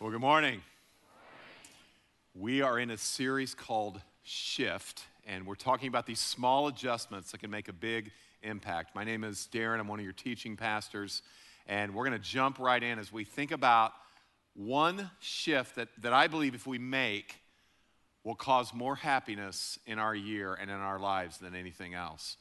Well, good morning. We are in a series called Shift, and we're talking about these small adjustments that can make a big impact. My name is Darren, I'm one of your teaching pastors, and we're going to jump right in as we think about one shift that, that I believe if we make will cause more happiness in our year and in our lives than anything else.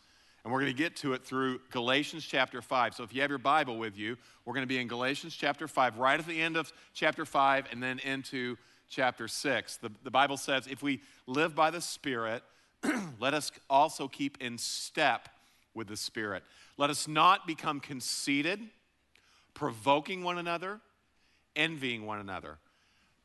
And we're going to get to it through Galatians chapter 5. So if you have your Bible with you, we're going to be in Galatians chapter 5, right at the end of chapter 5, and then into chapter 6. The, the Bible says, if we live by the Spirit, let us also keep in step with the Spirit. Let us not become conceited, provoking one another, envying one another.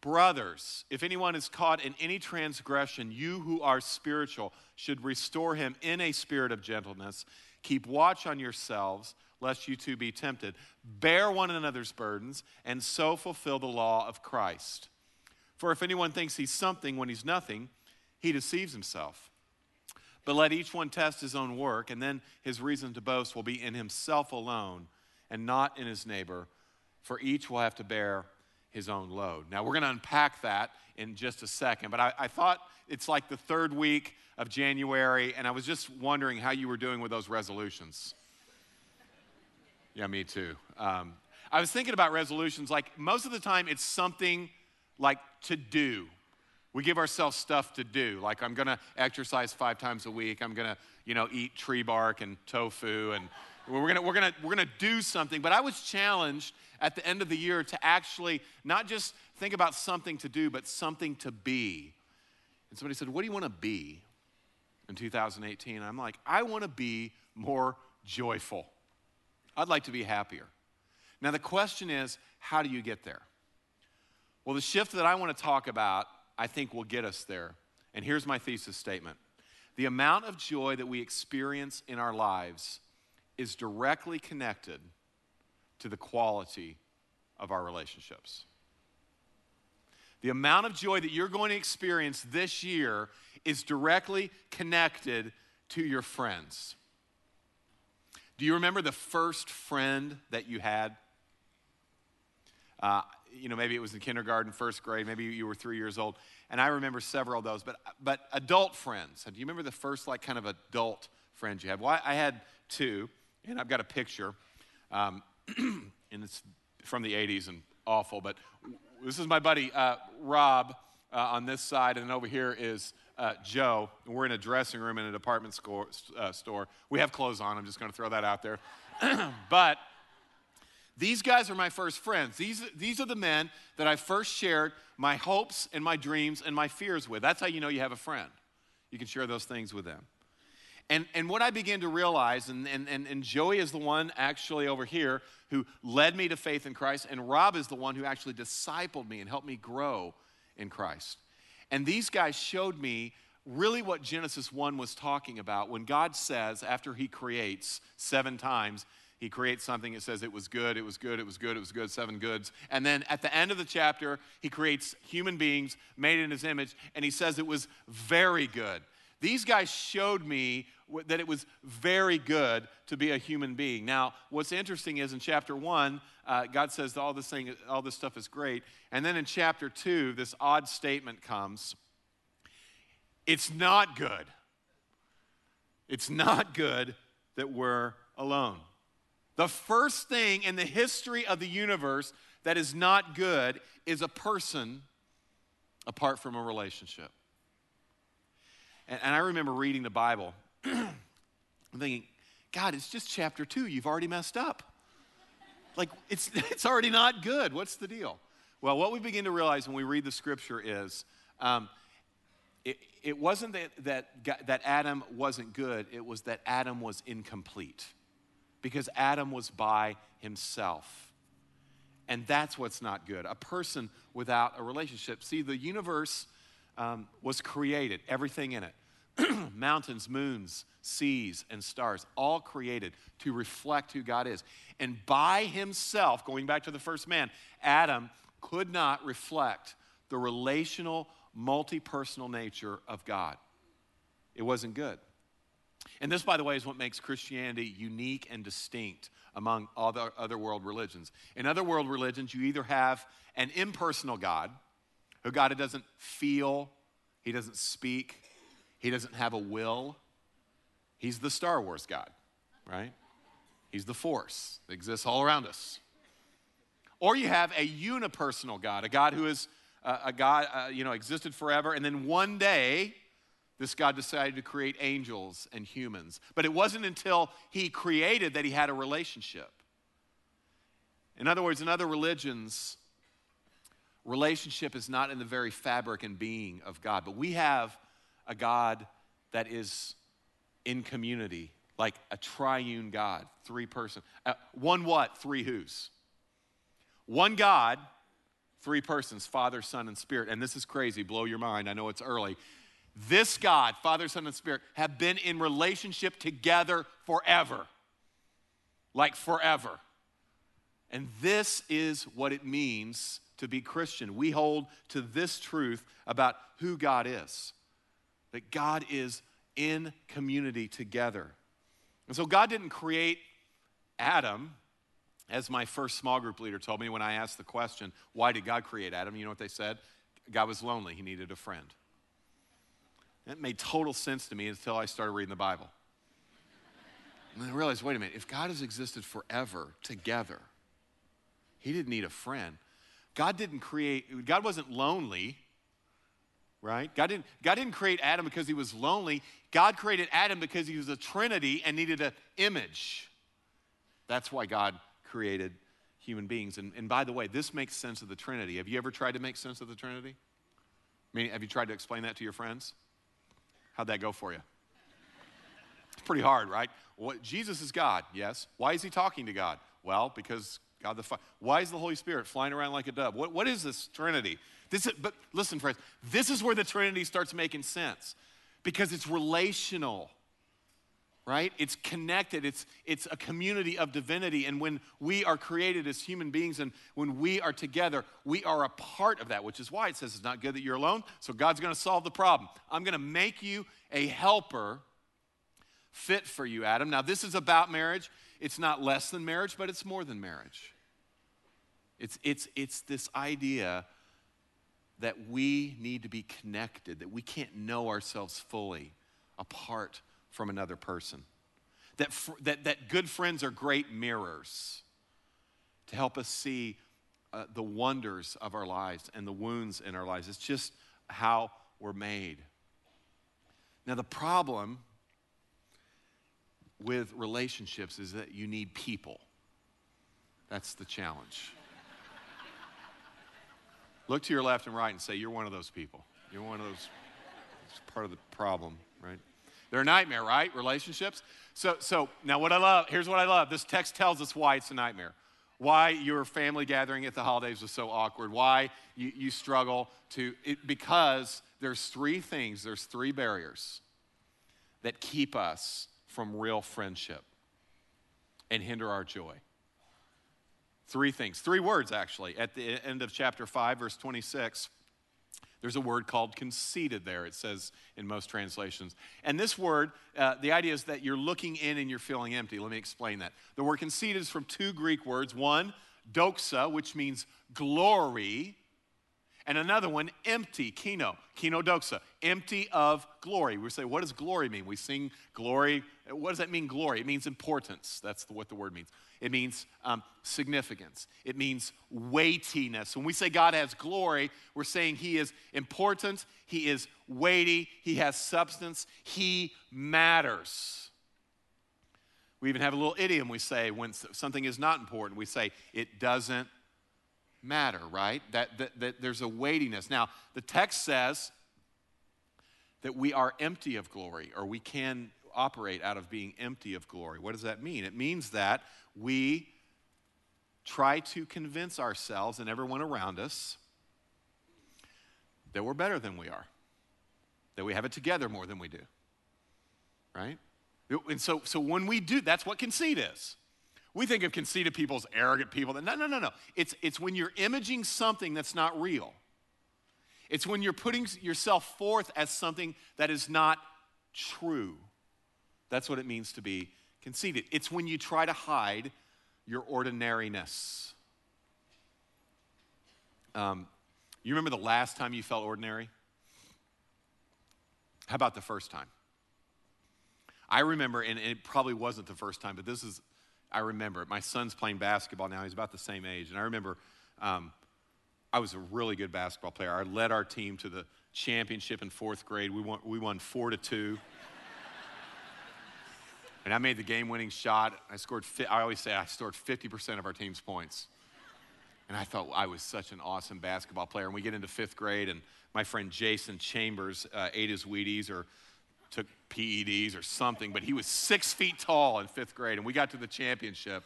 Brothers, if anyone is caught in any transgression, you who are spiritual should restore him in a spirit of gentleness. Keep watch on yourselves, lest you too be tempted. Bear one another's burdens, and so fulfill the law of Christ. For if anyone thinks he's something when he's nothing, he deceives himself. But let each one test his own work, and then his reason to boast will be in himself alone and not in his neighbor, for each will have to bear his own load. Now, we're going to unpack that in just a second, but I, I, thought it's like the third week of January, and I was just wondering how you were doing with those resolutions. Yeah, me too. Um, I was thinking about resolutions, like most of the time it's something like to do. We give ourselves stuff to do, like I'm gonna exercise five times a week, I'm gonna, you know, eat tree bark and tofu, and we're gonna, we're gonna, we're gonna do something. But I was challenged at the end of the year to actually not just think about something to do, but something to be. And somebody said, What do you want to be in 2018? I'm like, I want to be more joyful. I'd like to be happier. Now, the question is, how do you get there? Well, the shift that I want to talk about, I think will get us there. And here's my thesis statement The amount of joy that we experience in our lives is directly connected to the quality of our relationships. The amount of joy that you're going to experience this year is directly connected to your friends. Do you remember the first friend that you had? Uh, you know, maybe it was in kindergarten, first grade, maybe you were three years old. And I remember several of those, but, but adult friends. Do you remember the first, like, kind of adult friends you had? Well, I had two, and I've got a picture. Um, and it's from the 80s and awful, but this is my buddy uh, Rob uh, on this side, and over here is uh, Joe. We're in a dressing room in a department score, uh, store. We have clothes on, I'm just going to throw that out there. but these guys are my first friends. These, these are the men that I first shared my hopes and my dreams and my fears with. That's how you know you have a friend. You can share those things with them. And, and what I began to realize, and, and, and, Joey is the one actually over here who led me to faith in Christ, and Rob is the one who actually discipled me and helped me grow in Christ. And these guys showed me really what Genesis 1 was talking about when God says, after He creates seven times, He creates something, it says it was good, it was good, it was good, it was good, seven goods. And then at the end of the chapter, He creates human beings made in His image, and He says it was very good. These guys showed me that it was very good to be a human being. Now, what's interesting is in chapter one, uh, God says all this thing, all this stuff is great, and then in chapter two, this odd statement comes. It's not good. It's not good that we're alone. The first thing in the history of the universe that is not good is a person apart from a relationship. And, and I remember reading the Bible, I'm thinking, God, it's just chapter two. You've already messed up. Like, it's, it's already not good. What's the deal? Well, what we begin to realize when we read the scripture is um, it, it wasn't that, that, that Adam wasn't good, it was that Adam was incomplete because Adam was by himself. And that's what's not good. A person without a relationship. See, the universe um, was created, everything in it mountains, moons, seas, and stars, all created to reflect who God is. And by himself, going back to the first man, Adam could not reflect the relational, multi personal nature of God. It wasn't good. And this, by the way, is what makes Christianity unique and distinct among other, other world religions. In other world religions, you either have an impersonal God, who God doesn't feel, he doesn't speak, he doesn't have a will. He's the Star Wars God, right? He's the force that exists all around us. Or you have a unipersonal God, a God who is uh, a God, uh, you know, existed forever, and then one day this God decided to create angels and humans. But it wasn't until he created that he had a relationship. In other words, in other religions, relationship is not in the very fabric and being of God, but we have a God that is in community, like a triune God, three person. Uh, one what? Three who's. One God, three persons, Father, Son, and Spirit. And this is crazy, blow your mind. I know it's early. This God, Father, Son, and Spirit, have been in relationship together forever. Like forever. And this is what it means to be Christian. We hold to this truth about who God is that God is in community together. And so God didn't create Adam, as my first small group leader told me when I asked the question, why did God create Adam? You know what they said? God was lonely, he needed a friend. That made total sense to me until I started reading the Bible. And I realized wait a minute, if God has existed forever together, he didn't need a friend. God didn't create, God wasn't lonely, right? God didn't, God didn't create Adam because he was lonely. God created Adam because he was a trinity and needed an image. That's why God created human beings. And, and by the way, this makes sense of the Trinity. Have you ever tried to make sense of the Trinity? I mean, have you tried to explain that to your friends? How'd that go for you? It's pretty hard, right? What, Jesus is God, yes. Why is he talking to God? Well, because God the Father. Why is the Holy Spirit flying around like a dove? What, what is this Trinity? This is, but listen, friends, this is where the Trinity starts making sense because it's relational, right? It's connected. It's, it's a community of divinity. And when we are created as human beings and when we are together, we are a part of that, which is why it says it's not good that you're alone. So God's going to solve the problem. I'm going to make you a helper fit for you, Adam. Now, this is about marriage. It's not less than marriage, but it's more than marriage. It's, it's, it's this idea that we need to be connected, that we can't know ourselves fully apart from another person. That, that, that good friends are great mirrors to help us see uh, the wonders of our lives and the wounds in our lives. It's just how we're made. Now, the problem with relationships is that you need people. That's the challenge. Look to your left and right and say, You're one of those people. You're one of those. It's part of the problem, right? They're a nightmare, right? Relationships. So, so now what I love, here's what I love. This text tells us why it's a nightmare. Why your family gathering at the holidays was so awkward. Why you, you struggle to, it, because there's three things, there's three barriers that keep us from real friendship and hinder our joy. Three things, three words actually. At the end of chapter 5, verse 26, there's a word called conceited there, it says in most translations. And this word, uh, the idea is that you're looking in and you're feeling empty. Let me explain that. The word conceited is from two Greek words one, doxa, which means glory, and another one, empty, kino, kino doxa, empty of glory. We say, what does glory mean? We sing glory. What does that mean, glory? It means importance. That's what the word means. It means um, significance. It means weightiness. When we say God has glory, we're saying He is important, He is weighty, He has substance, He matters. We even have a little idiom we say when something is not important, we say, it doesn't matter, right? That, that, that there's a weightiness. Now, the text says that we are empty of glory, or we can operate out of being empty of glory. What does that mean? It means that we try to convince ourselves and everyone around us that we're better than we are, that we have it together more than we do, right? And so, so when we do, that's what conceit is. We think of conceited people as arrogant people. No, no, no, no. It's, it's when you're imaging something that's not real. It's when you're putting yourself forth as something that is not true. That's what it means to be conceited. It's when you try to hide your ordinariness. Um, you remember the last time you felt ordinary? How about the first time? I remember, and it probably wasn't the first time, but this is, I remember it. My son's playing basketball now. He's about the same age. And I remember um, I was a really good basketball player. I led our team to the championship in fourth grade. We won, we won four to two. and I made the game winning shot. I scored, I always say I scored 50% of our team's points. And I thought I was such an awesome basketball player. And we get into fifth grade, and my friend Jason Chambers uh, ate his Wheaties or PEDs or something, but he was six feet tall in fifth grade, and we got to the championship,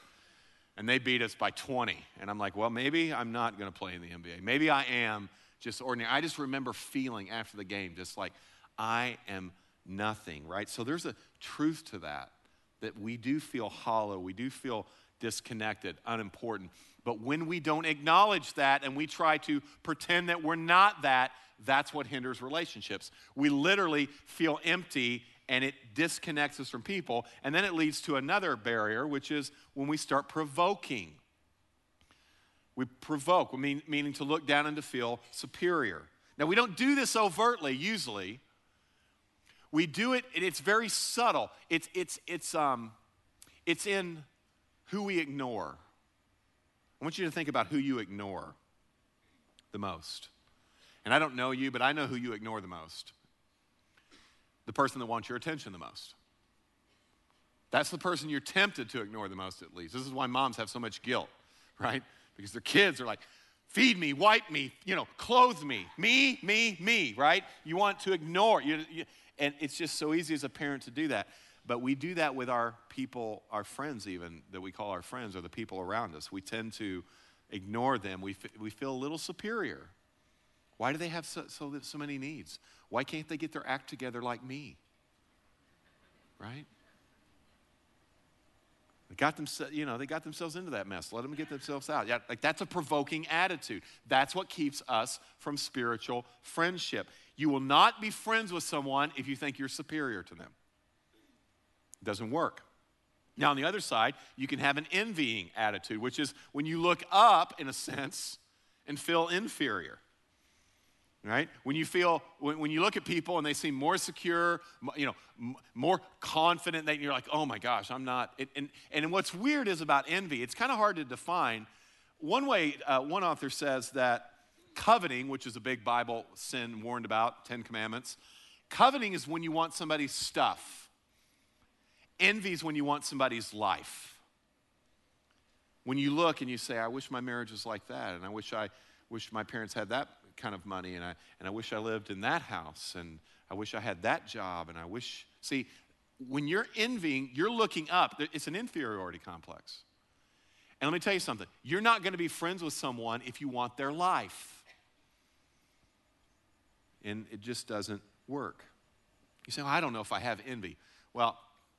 and they beat us by 20. And I'm like, well, maybe I'm not going to play in the NBA. Maybe I am just ordinary. I just remember feeling after the game, just like, I am nothing, right? So there's a truth to that, that we do feel hollow, we do feel disconnected, unimportant. But when we don't acknowledge that and we try to pretend that we're not that, that's what hinders relationships. We literally feel empty and it disconnects us from people. And then it leads to another barrier, which is when we start provoking. We provoke, mean, meaning to look down and to feel superior. Now, we don't do this overtly usually. We do it, and it's very subtle. It's, it's, it's, um, it's in who we ignore. I want you to think about who you ignore the most. And I don't know you, but I know who you ignore the most the person that wants your attention the most. That's the person you're tempted to ignore the most, at least. This is why moms have so much guilt, right? Because their kids are like, feed me, wipe me, you know, clothe me, me, me, me, right? You want to ignore. You, you, and it's just so easy as a parent to do that. But we do that with our people, our friends, even that we call our friends, or the people around us. We tend to ignore them. We, f- we feel a little superior. Why do they have so, so, so many needs? Why can't they get their act together like me? Right? They got themselves, you know, they got themselves into that mess. Let them get themselves out. Yeah, like that's a provoking attitude. That's what keeps us from spiritual friendship. You will not be friends with someone if you think you're superior to them. It doesn't work. Now, on the other side, you can have an envying attitude, which is when you look up, in a sense, and feel inferior right? When you feel when, when you look at people and they seem more secure you know m- more confident that you're like oh my gosh i'm not it, and, and what's weird is about envy it's kind of hard to define. One way uh, one author says that coveting which is a big bible sin warned about 10 commandments coveting is when you want somebody's stuff. Envy is when you want somebody's life. When you look and you say i wish my marriage was like that and i wish i wish my parents had that kind of money, and I, and I wish I lived in that house, and I wish I had that job, and I wish. See, when you're envying, you're looking up. It's an inferiority complex. And let me tell you something you're not going to be friends with someone if you want their life. And it just doesn't work. You say, well, I don't know if I have envy. Well,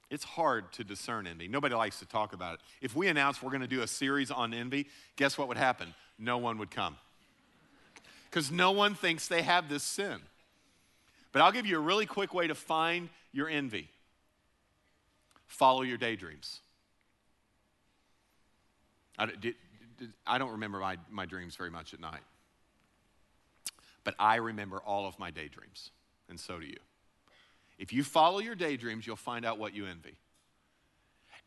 it's hard to discern envy. Nobody likes to talk about it. If we announced we're going to do a series on envy, guess what would happen? No one would come because no one thinks they have this sin. But I'll give you a really quick way to find your envy follow your daydreams. I, did, did, I don't remember my, my dreams very much at night, but I remember all of my daydreams, and so do you. If you follow your daydreams, you'll find out what you envy.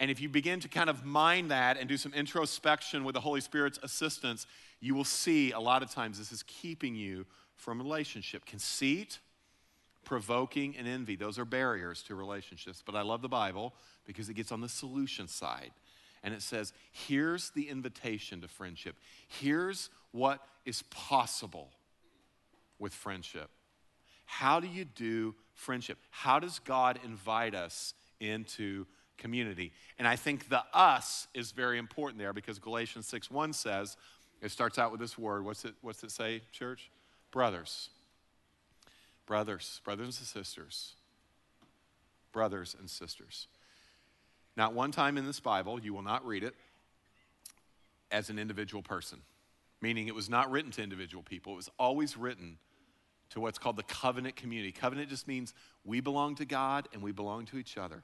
And if you begin to kind of mind that and do some introspection with the Holy Spirit's assistance, you will see a lot of times this is keeping you from relationship. Conceit, provoking, and envy, those are barriers to relationships. But I love the Bible because it gets on the solution side. And it says, here's the invitation to friendship. Here's what is possible with friendship. How do you do friendship? How does God invite us into community. And I think the us is very important there because Galatians 6 1 says, it starts out with this word. What's it, what's it say, church? Brothers. Brothers, brothers and sisters. Brothers and sisters. Not one time in this Bible, you will not read it as an individual person, meaning it was not written to individual people. It was always written to what's called the covenant community. Covenant just means we belong to God and we belong to each other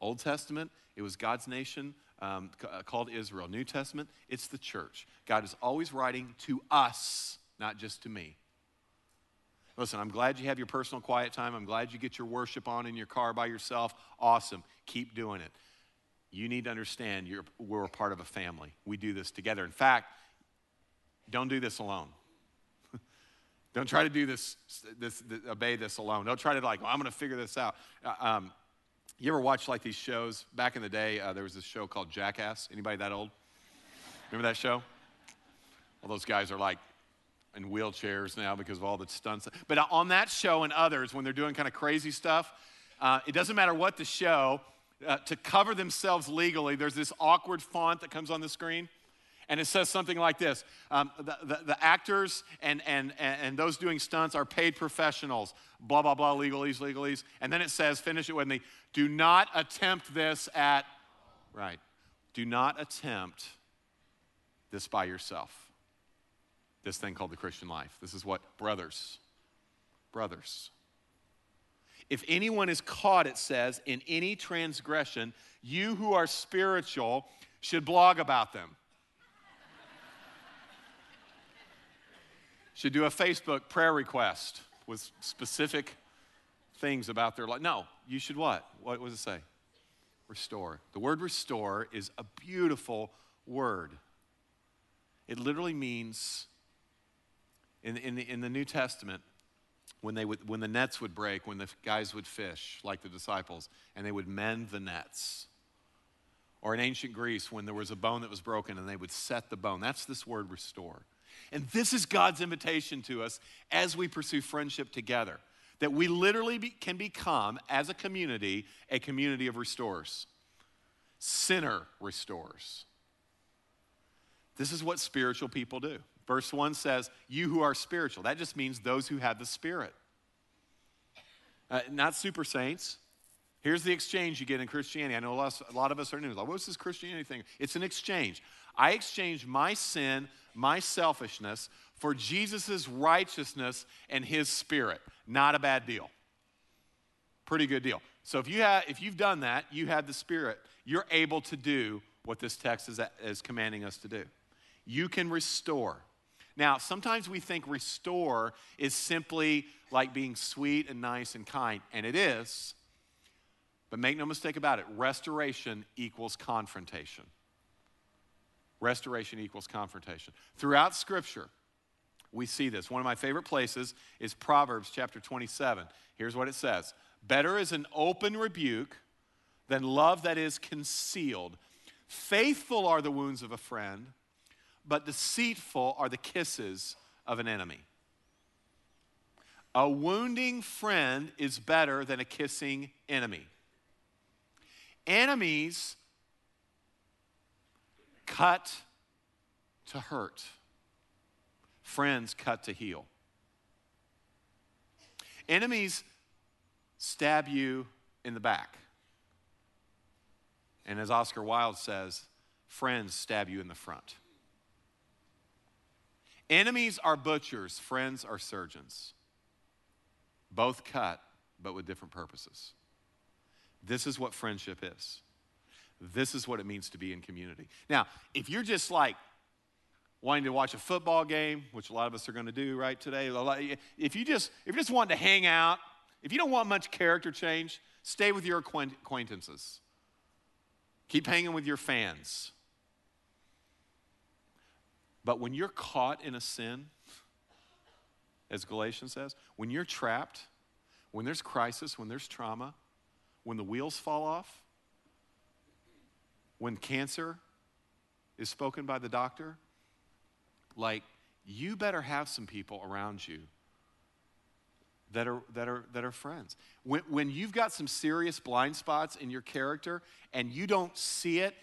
Old Testament, it was God's nation um, uh, called Israel. New Testament, it's the church. God is always writing to us, not just to me. Listen, I'm glad you have your personal quiet time. I'm glad you get your worship on in your car by yourself. Awesome. Keep doing it. You need to understand we're part of a family. We do this together. In fact, don't do this alone. don't try to do this, this, this, obey this alone. Don't try to like, well, I'm going to figure this out. Uh, um, you ever watch like these shows? Back in the day, uh, there was this show called Jackass. Anybody that old? Remember that show? All those guys are like in wheelchairs now because of all the stunts. But on that show and others, when they're doing kind of crazy stuff, uh, it doesn't matter what the show, uh, to cover themselves legally, there's this awkward font that comes on the screen. And it says something like this um, the, the, the, actors and, and, and those doing stunts are paid professionals, blah, blah, blah, legalese, legalese. And then it says, finish it with me, do not attempt this at, right, do not attempt this by yourself this thing called the Christian life. This is what brothers, brothers. If anyone is caught, it says, in any transgression, you who are spiritual should blog about them. Should do a Facebook prayer request with specific things about their life. No, you should what? What does it say? Restore. The word restore is a beautiful word. It literally means in, in, the, in the New Testament, when, they would, when the nets would break, when the guys would fish, like the disciples, and they would mend the nets. Or in ancient Greece, when there was a bone that was broken and they would set the bone. That's this word restore. And this is God's invitation to us as we pursue friendship together that we literally be, can become, as a community, a community of restorers, sinner restorers. This is what spiritual people do. Verse 1 says, You who are spiritual. That just means those who have the Spirit. Uh, not super saints. Here's the exchange you get in Christianity. I know a lot, of us are new. Like, what's this Christianity thing? It's an exchange. I exchange my sin, my selfishness, for Jesus' righteousness and his spirit. Not a bad deal. Pretty good deal. So if, you have, if you've done that, you have the spirit, you're able to do what this text is, is commanding us to do. You can restore. Now, sometimes we think restore is simply like being sweet and nice and kind, and it is. But make no mistake about it restoration equals confrontation. Restoration equals confrontation. Throughout Scripture, we see this. One of my favorite places is Proverbs chapter 27. Here's what it says Better is an open rebuke than love that is concealed. Faithful are the wounds of a friend but deceitful are the kisses of an enemy. A wounding friend is better than a kissing enemy. Enemies cut to hurt, friends cut to heal. Enemies stab you in the back. And as Oscar Wilde says, friends stab you in the front. Enemies are butchers, friends are surgeons. Both cut, but with different purposes. This is what friendship is. This is what it means to be in community. Now, if you're just like wanting to watch a football game, which a lot of us are going to do right today, if you just if you just want to hang out, if you don't want much character change, stay with your acquaintances. Keep hanging with your fans. But when you're caught in a sin, as Galatians says, when you're trapped, when there's crisis, when there's trauma, when the wheels fall off, when cancer is spoken by the doctor, like you better have some people around you that are, that are, that are friends. When, when you've got some serious blind spots in your character and you don't see it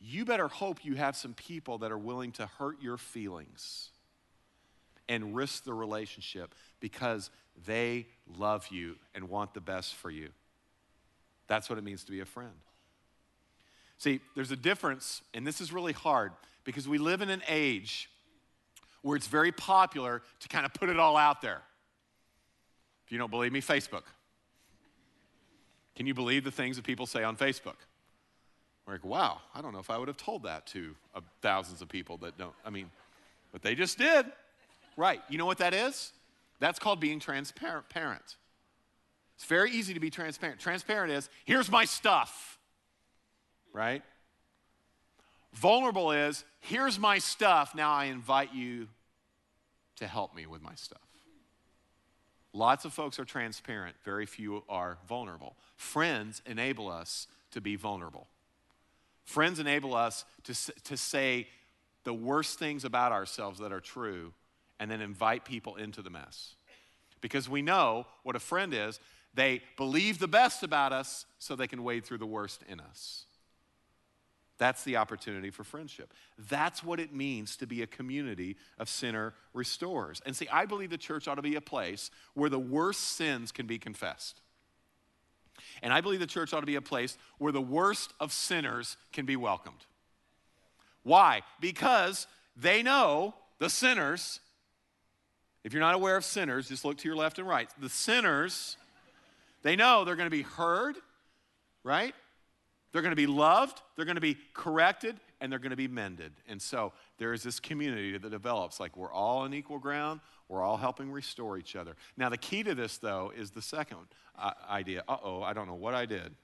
you better hope you have some people that are willing to hurt your feelings and risk the relationship because they love you and want the best for you. That's what it means to be a friend. See, there's a difference, and this is really hard because we live in an age where it's very popular to kind of put it all out there. If you don't believe me, Facebook. Can you believe the things that people say on Facebook? We're like, wow, I don't know if I would have told that to uh, thousands of people that don't, I mean, but they just did. Right. You know what that is? That's called being transparent. Parent. It's very easy to be transparent. Transparent is here's my stuff, right? Vulnerable is here's my stuff. Now I invite you to help me with my stuff. Lots of folks are transparent, very few are vulnerable. Friends enable us to be vulnerable. Friends enable us to, to say the worst things about ourselves that are true and then invite people into the mess. Because we know what a friend is. They believe the best about us so they can wade through the worst in us. That's the opportunity for friendship. That's what it means to be a community of sinner restorers. And see, I believe the church ought to be a place where the worst sins can be confessed. And I believe the church ought to be a place where the worst of sinners can be welcomed. Why? Because they know, the sinners, if you're not aware of sinners, just look to your left and right. The sinners, they know they're going to be heard, right? They're going to be loved, they're going to be corrected, and they're going to be mended. And so there is this community that develops like we're all on equal ground, we're all helping restore each other. Now, the key to this, though, is the second uh, idea. Uh oh, I don't know what I did.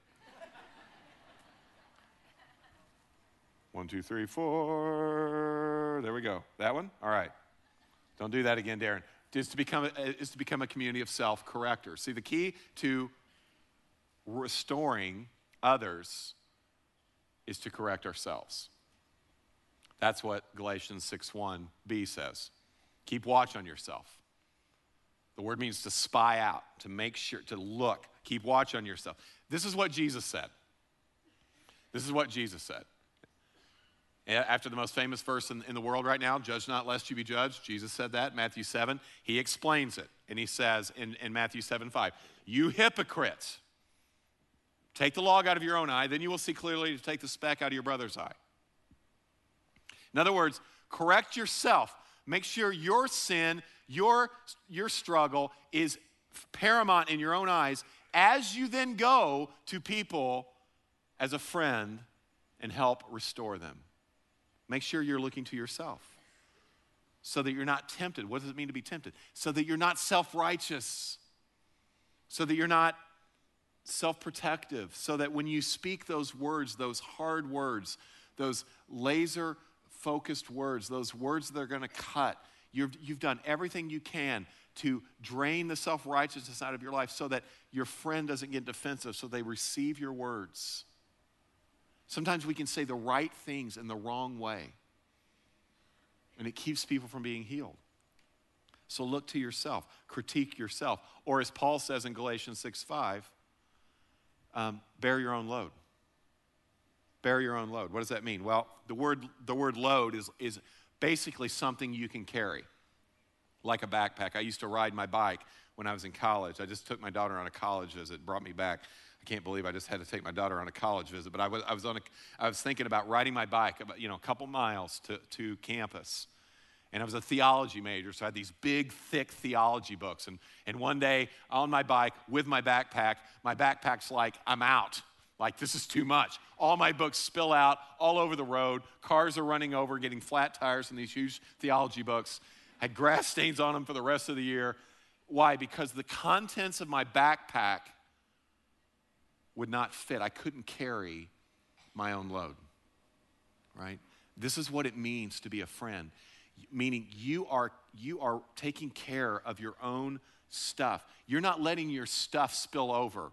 One, two, three, four. There we go. That one? All right. Don't do that again, Darren. Is to become a, is to become a community of self correctors. See, the key to restoring others is to correct ourselves. That's what Galatians 6:1b says. Keep watch on yourself. The word means to spy out, to make sure, to look. Keep watch on yourself. This is what Jesus said. This is what Jesus said. After the most famous verse in, in, the world right now, judge not lest you be judged. Jesus said that, Matthew 7. He explains it, and he says in, in Matthew 7 5, You hypocrites, take the log out of your own eye, then you will see clearly to take the speck out of your brother's eye. In other words, correct yourself. Make sure your sin, your, your struggle is paramount in your own eyes as you then go to people as a friend and help restore them. Make sure you're looking to yourself so that you're not tempted. What does it mean to be tempted? So that you're not self righteous, so that you're not self protective, so that when you speak those words, those hard words, those laser focused words, those words that are going to cut, you have you've done everything you can to drain the self righteousness out of your life so that your friend doesn't get defensive, so they receive your words. Sometimes we can say the right things in the wrong way, and it keeps people from being healed. So look to yourself, critique yourself. Or as Paul says in Galatians 6 5, um, bear your own load. Bear your own load. What does that mean? Well, the word, the word load is, is basically something you can carry, like a backpack. I used to ride my bike when I was in college. I just took my daughter on a college visit, brought me back I can't believe I just had to take my daughter on a college visit, but I was, I was, on a, I was thinking about riding my bike about, you know, a couple miles to, to campus. And I was a theology major, so I had these big, thick theology books. And, and one day on my bike with my backpack, my backpack's like, I'm out. Like, this is too much. All my books spill out all over the road. Cars are running over, getting flat tires in these huge theology books. I had grass stains on them for the rest of the year. Why? Because the contents of my backpack would not fit. I couldn't carry my own load, right? This is what it means to be a friend, meaning you are, you are taking care of your own stuff. You're not letting your stuff spill over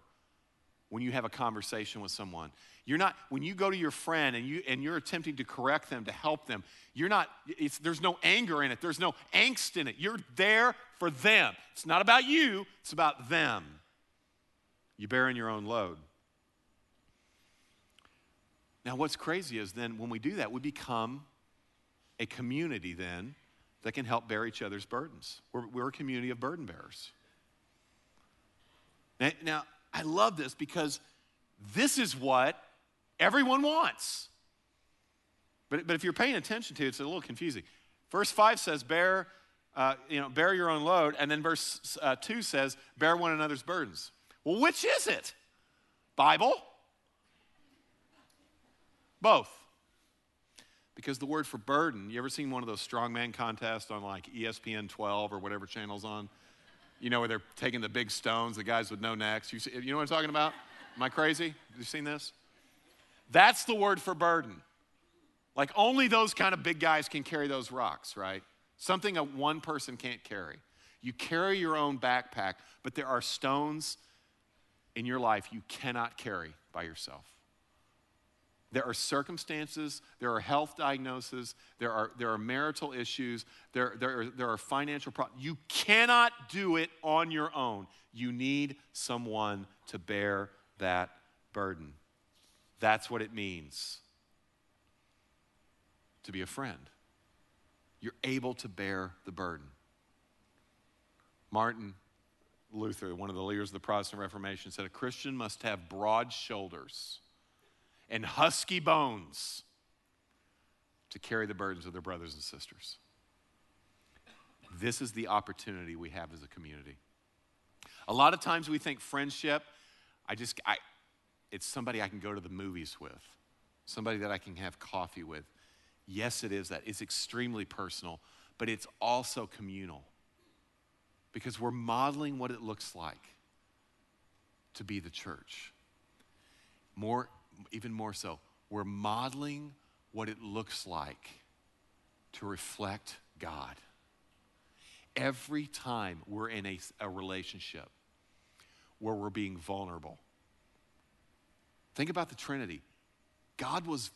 when you have a conversation with someone. You're not, when you go to your friend and, you, and you're attempting to correct them, to help them, you're not, there's no anger in it, there's no angst in it. You're there for them. It's not about you, it's about them. You bearing your own load. Now, what's crazy is then when we do that, we become a community then that can help bear each other's burdens. We're, we're a community of burden bearers. Now, now, I love this because this is what everyone wants. But, but if you're paying attention to it, it's a little confusing. Verse 5 says, bear, uh, you know, bear your own load. And then verse uh, 2 says, bear one another's burdens. Well, which is it? Bible? Both. Because the word for burden, you ever seen one of those strongman contests on like ESPN 12 or whatever channel's on? You know, where they're taking the big stones, the guys with no necks. You, see, you know what I'm talking about? Am I crazy? Have you seen this? That's the word for burden. Like only those kind of big guys can carry those rocks, right? Something a one person can't carry. You carry your own backpack, but there are stones in your life you cannot carry by yourself. There are circumstances, there are health diagnoses, there are, there are marital issues, there, there, are, there are financial problems. You cannot do it on your own. You need someone to bear that burden. That's what it means to be a friend. You're able to bear the burden. Martin Luther, one of the leaders of the Protestant Reformation, said a Christian must have broad shoulders and husky bones to carry the burdens of their brothers and sisters. This is the opportunity we have as a community. A lot of times we think friendship, I just, I, it's somebody I can go to the movies with, somebody that I can have coffee with. Yes, it is that. It's extremely personal, but it's also communal because we're modeling what it looks like to be the church. More, even more so, we're modeling what it looks like to reflect God. Every time we're in a, a relationship where we're being vulnerable, think about the Trinity. God was,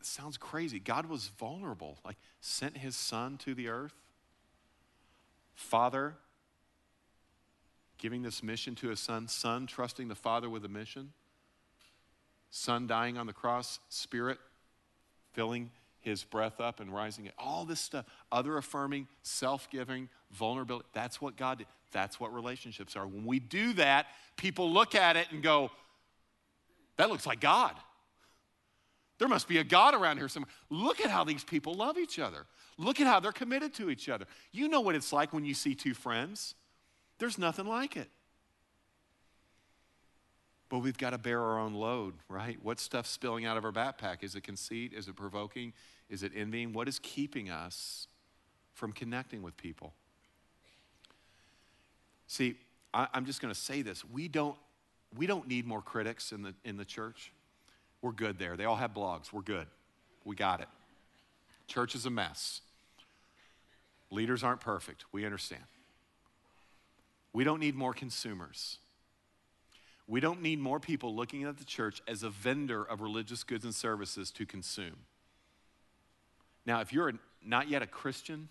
sounds crazy, God was vulnerable, like sent his son to the earth. Father giving this mission to his son, son trusting the Father with a mission, son dying on the cross, spirit filling his breath up and rising. it. All this stuff, other affirming, self giving, vulnerability. That's what God did. That's what relationships are. When we do that, people look at it and go, that looks like God. There must be a God around here somewhere. Look at how these people love each other. Look at how they're committed to each other. You know what it's like when you see two friends there's nothing like it. But we've got to bear our own load, right? What stuff spilling out of our backpack? Is it conceit? Is it provoking? Is it envying? What is keeping us from connecting with people? See, I, am just going to say this. We don't, we don't need more critics in the, in the church. We're good there. They all have blogs. We're good. We got it. Church is a mess. Leaders aren't perfect. We understand. We don't need more consumers. We don't need more people looking at the church as a vendor of religious goods and services to consume. Now, if you're not yet a Christian,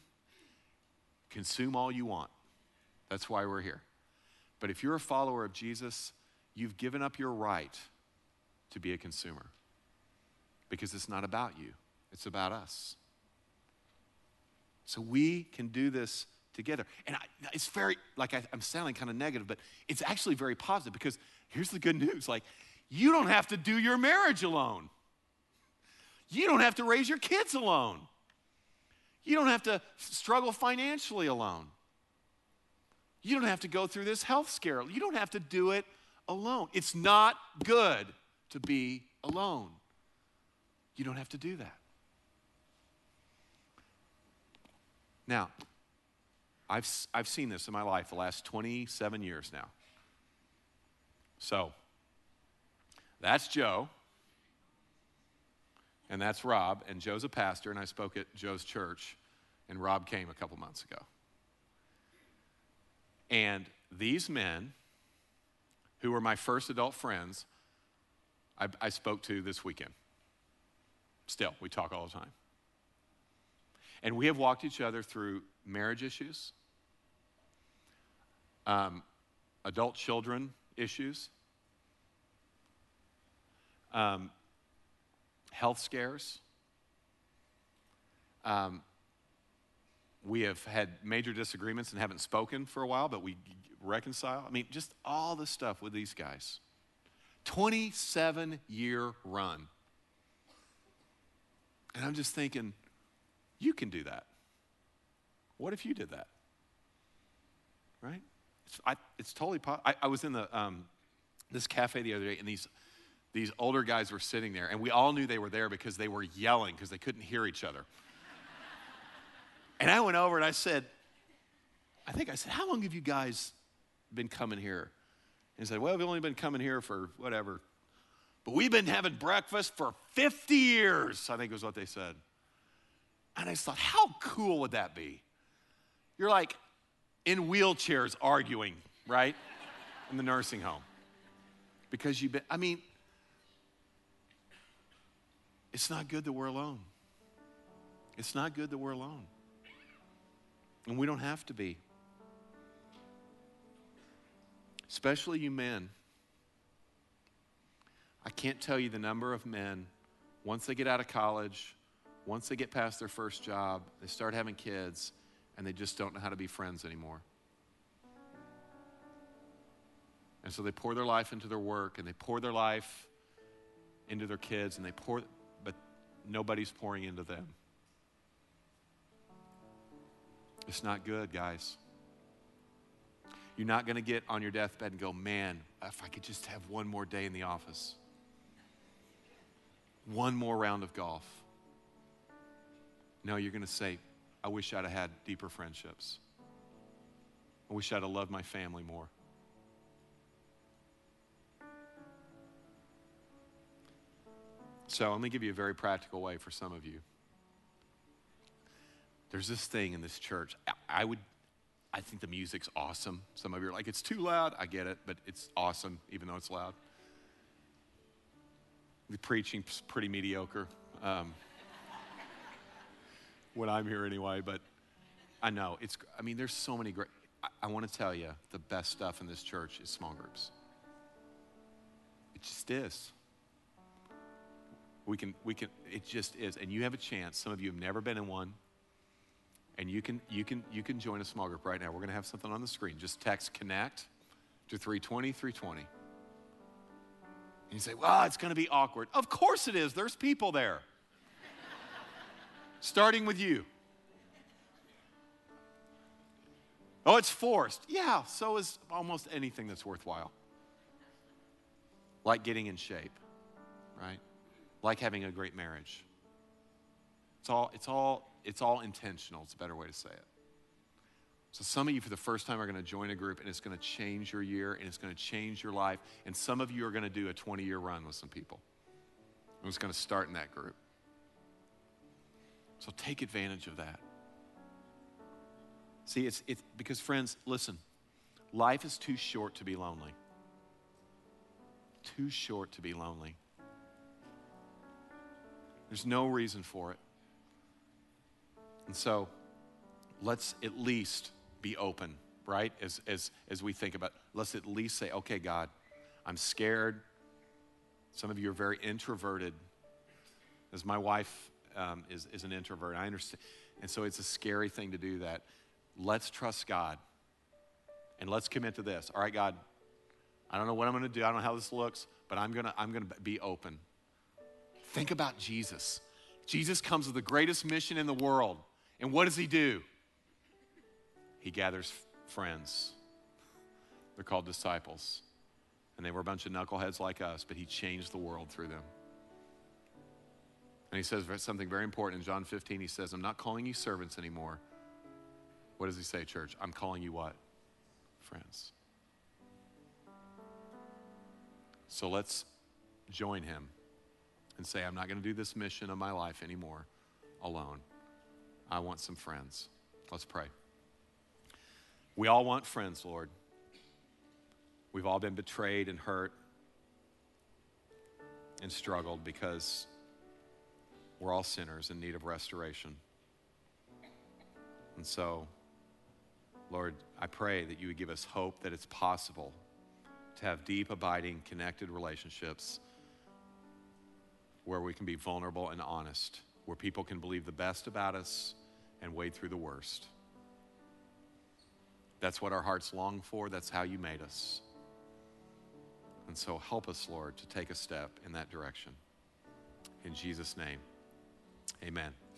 consume all you want. That's why we're here. But if you're a follower of Jesus, you've given up your right to be a consumer because it's not about you, it's about us. So we can do this together. And I, it's very, like I, I'm sounding kind of negative, but it's actually very positive because here's the good news like, you don't have to do your marriage alone. You don't have to raise your kids alone. You don't have to struggle financially alone. You don't have to go through this health scare. You don't have to do it alone. It's not good to be alone. You don't have to do that. Now, I've, I've seen this in my life the last 27 years now. So, that's Joe, and that's Rob, and Joe's a pastor, and I spoke at Joe's church, and Rob came a couple months ago. And these men, who were my first adult friends, I, I spoke to this weekend. Still, we talk all the time. And we have walked each other through marriage issues, um, adult children issues, um, health scares. Um, we have had major disagreements and haven't spoken for a while, but we reconcile. I mean, just all the stuff with these guys. 27 year run. And I'm just thinking, you can do that. What if you did that? Right? It's, I, it's totally possible. I, I, was in the, um, this cafe the other day, and these these older guys were sitting there, and we all knew they were there because they were yelling because they couldn't hear each other. and I went over and I said, I think I said, How long have you guys been coming here? And he said, Well, we've only been coming here for whatever. But we've been having breakfast for 50 years, I think was what they said. And I just thought, How cool would that be? You're like in wheelchairs arguing, right? In the nursing home. Because you've been, I mean, it's not good that we're alone. It's not good that we're alone. And we don't have to be. Especially you men. I can't tell you the number of men, once they get out of college, once they get past their first job, they start having kids, and they just don't know how to be friends anymore. And so they pour their life into their work, and they pour their life into their kids, and they pour, but nobody's pouring into them. It's not good, guys. You're not going to get on your deathbed and go, man, if I could just have one more day in the office, one more round of golf. No, you're going to say, I wish I'd have had deeper friendships. I wish I'd have loved my family more. So let me give you a very practical way for some of you. There's this thing in this church. I would, I think the music's awesome. Some of you are like, it's too loud. I get it, but it's awesome, even though it's loud. The preaching's pretty mediocre. Um, when I'm here anyway, but I know it's, I mean, there's so many great, I, I want to tell you the best stuff in this church is small groups. It just is. We can, we can, it just is. And you have a chance. Some of you have never been in one. And you can, you can, you can join a small group right now. We're going to have something on the screen. Just text connect to 320 320. And you say, well, it's going to be awkward. Of course it is. There's people there. Starting with you. Oh, it's forced. Yeah, so is almost anything that's worthwhile. Like getting in shape, right? like having a great marriage. It's all, it's all, it's all intentional. It's a better way to say it. So, some of you for the first time are going to join a group and it's going to change your year and it's going to change your life. And some of you are going to do a 20 year run with some people. And it's going to start in that group. So, take advantage of that. See, it's, it's because, friends, listen, life is too short to be lonely. Too short to be lonely. There's no reason for it. And so let's at least be open, right? As, as, as we think about, let's at least say, okay, God, I'm scared. Some of you are very introverted. As my wife um, is, is an introvert, I understand. And so it's a scary thing to do that. Let's trust God and let's commit to this. All right, God, I don't know what I'm going to do. I don't know how this looks, but I'm going to I'm going to be open. Think about Jesus. Jesus comes with the greatest mission in the world. And what does he do? He gathers friends. They're called disciples. And they were a bunch of knuckleheads like us, but he changed the world through them. And he says something very important in John 15. He says, I'm not calling you servants anymore. What does he say, church? I'm calling you what? Friends. So let's join him and say, I'm not going to do this mission of my life anymore alone. I want some friends. Let's pray. We all want friends, Lord. We've all been betrayed and hurt and struggled because we're all sinners in need of restoration. And so, Lord, I pray that you would give us hope that it's possible to have deep, abiding, connected relationships where we can be vulnerable and honest, where people can believe the best about us and wade through the worst. That's what our hearts long for. That's how you made us. And so help us, Lord, to take a step in that direction. In Jesus' name, amen.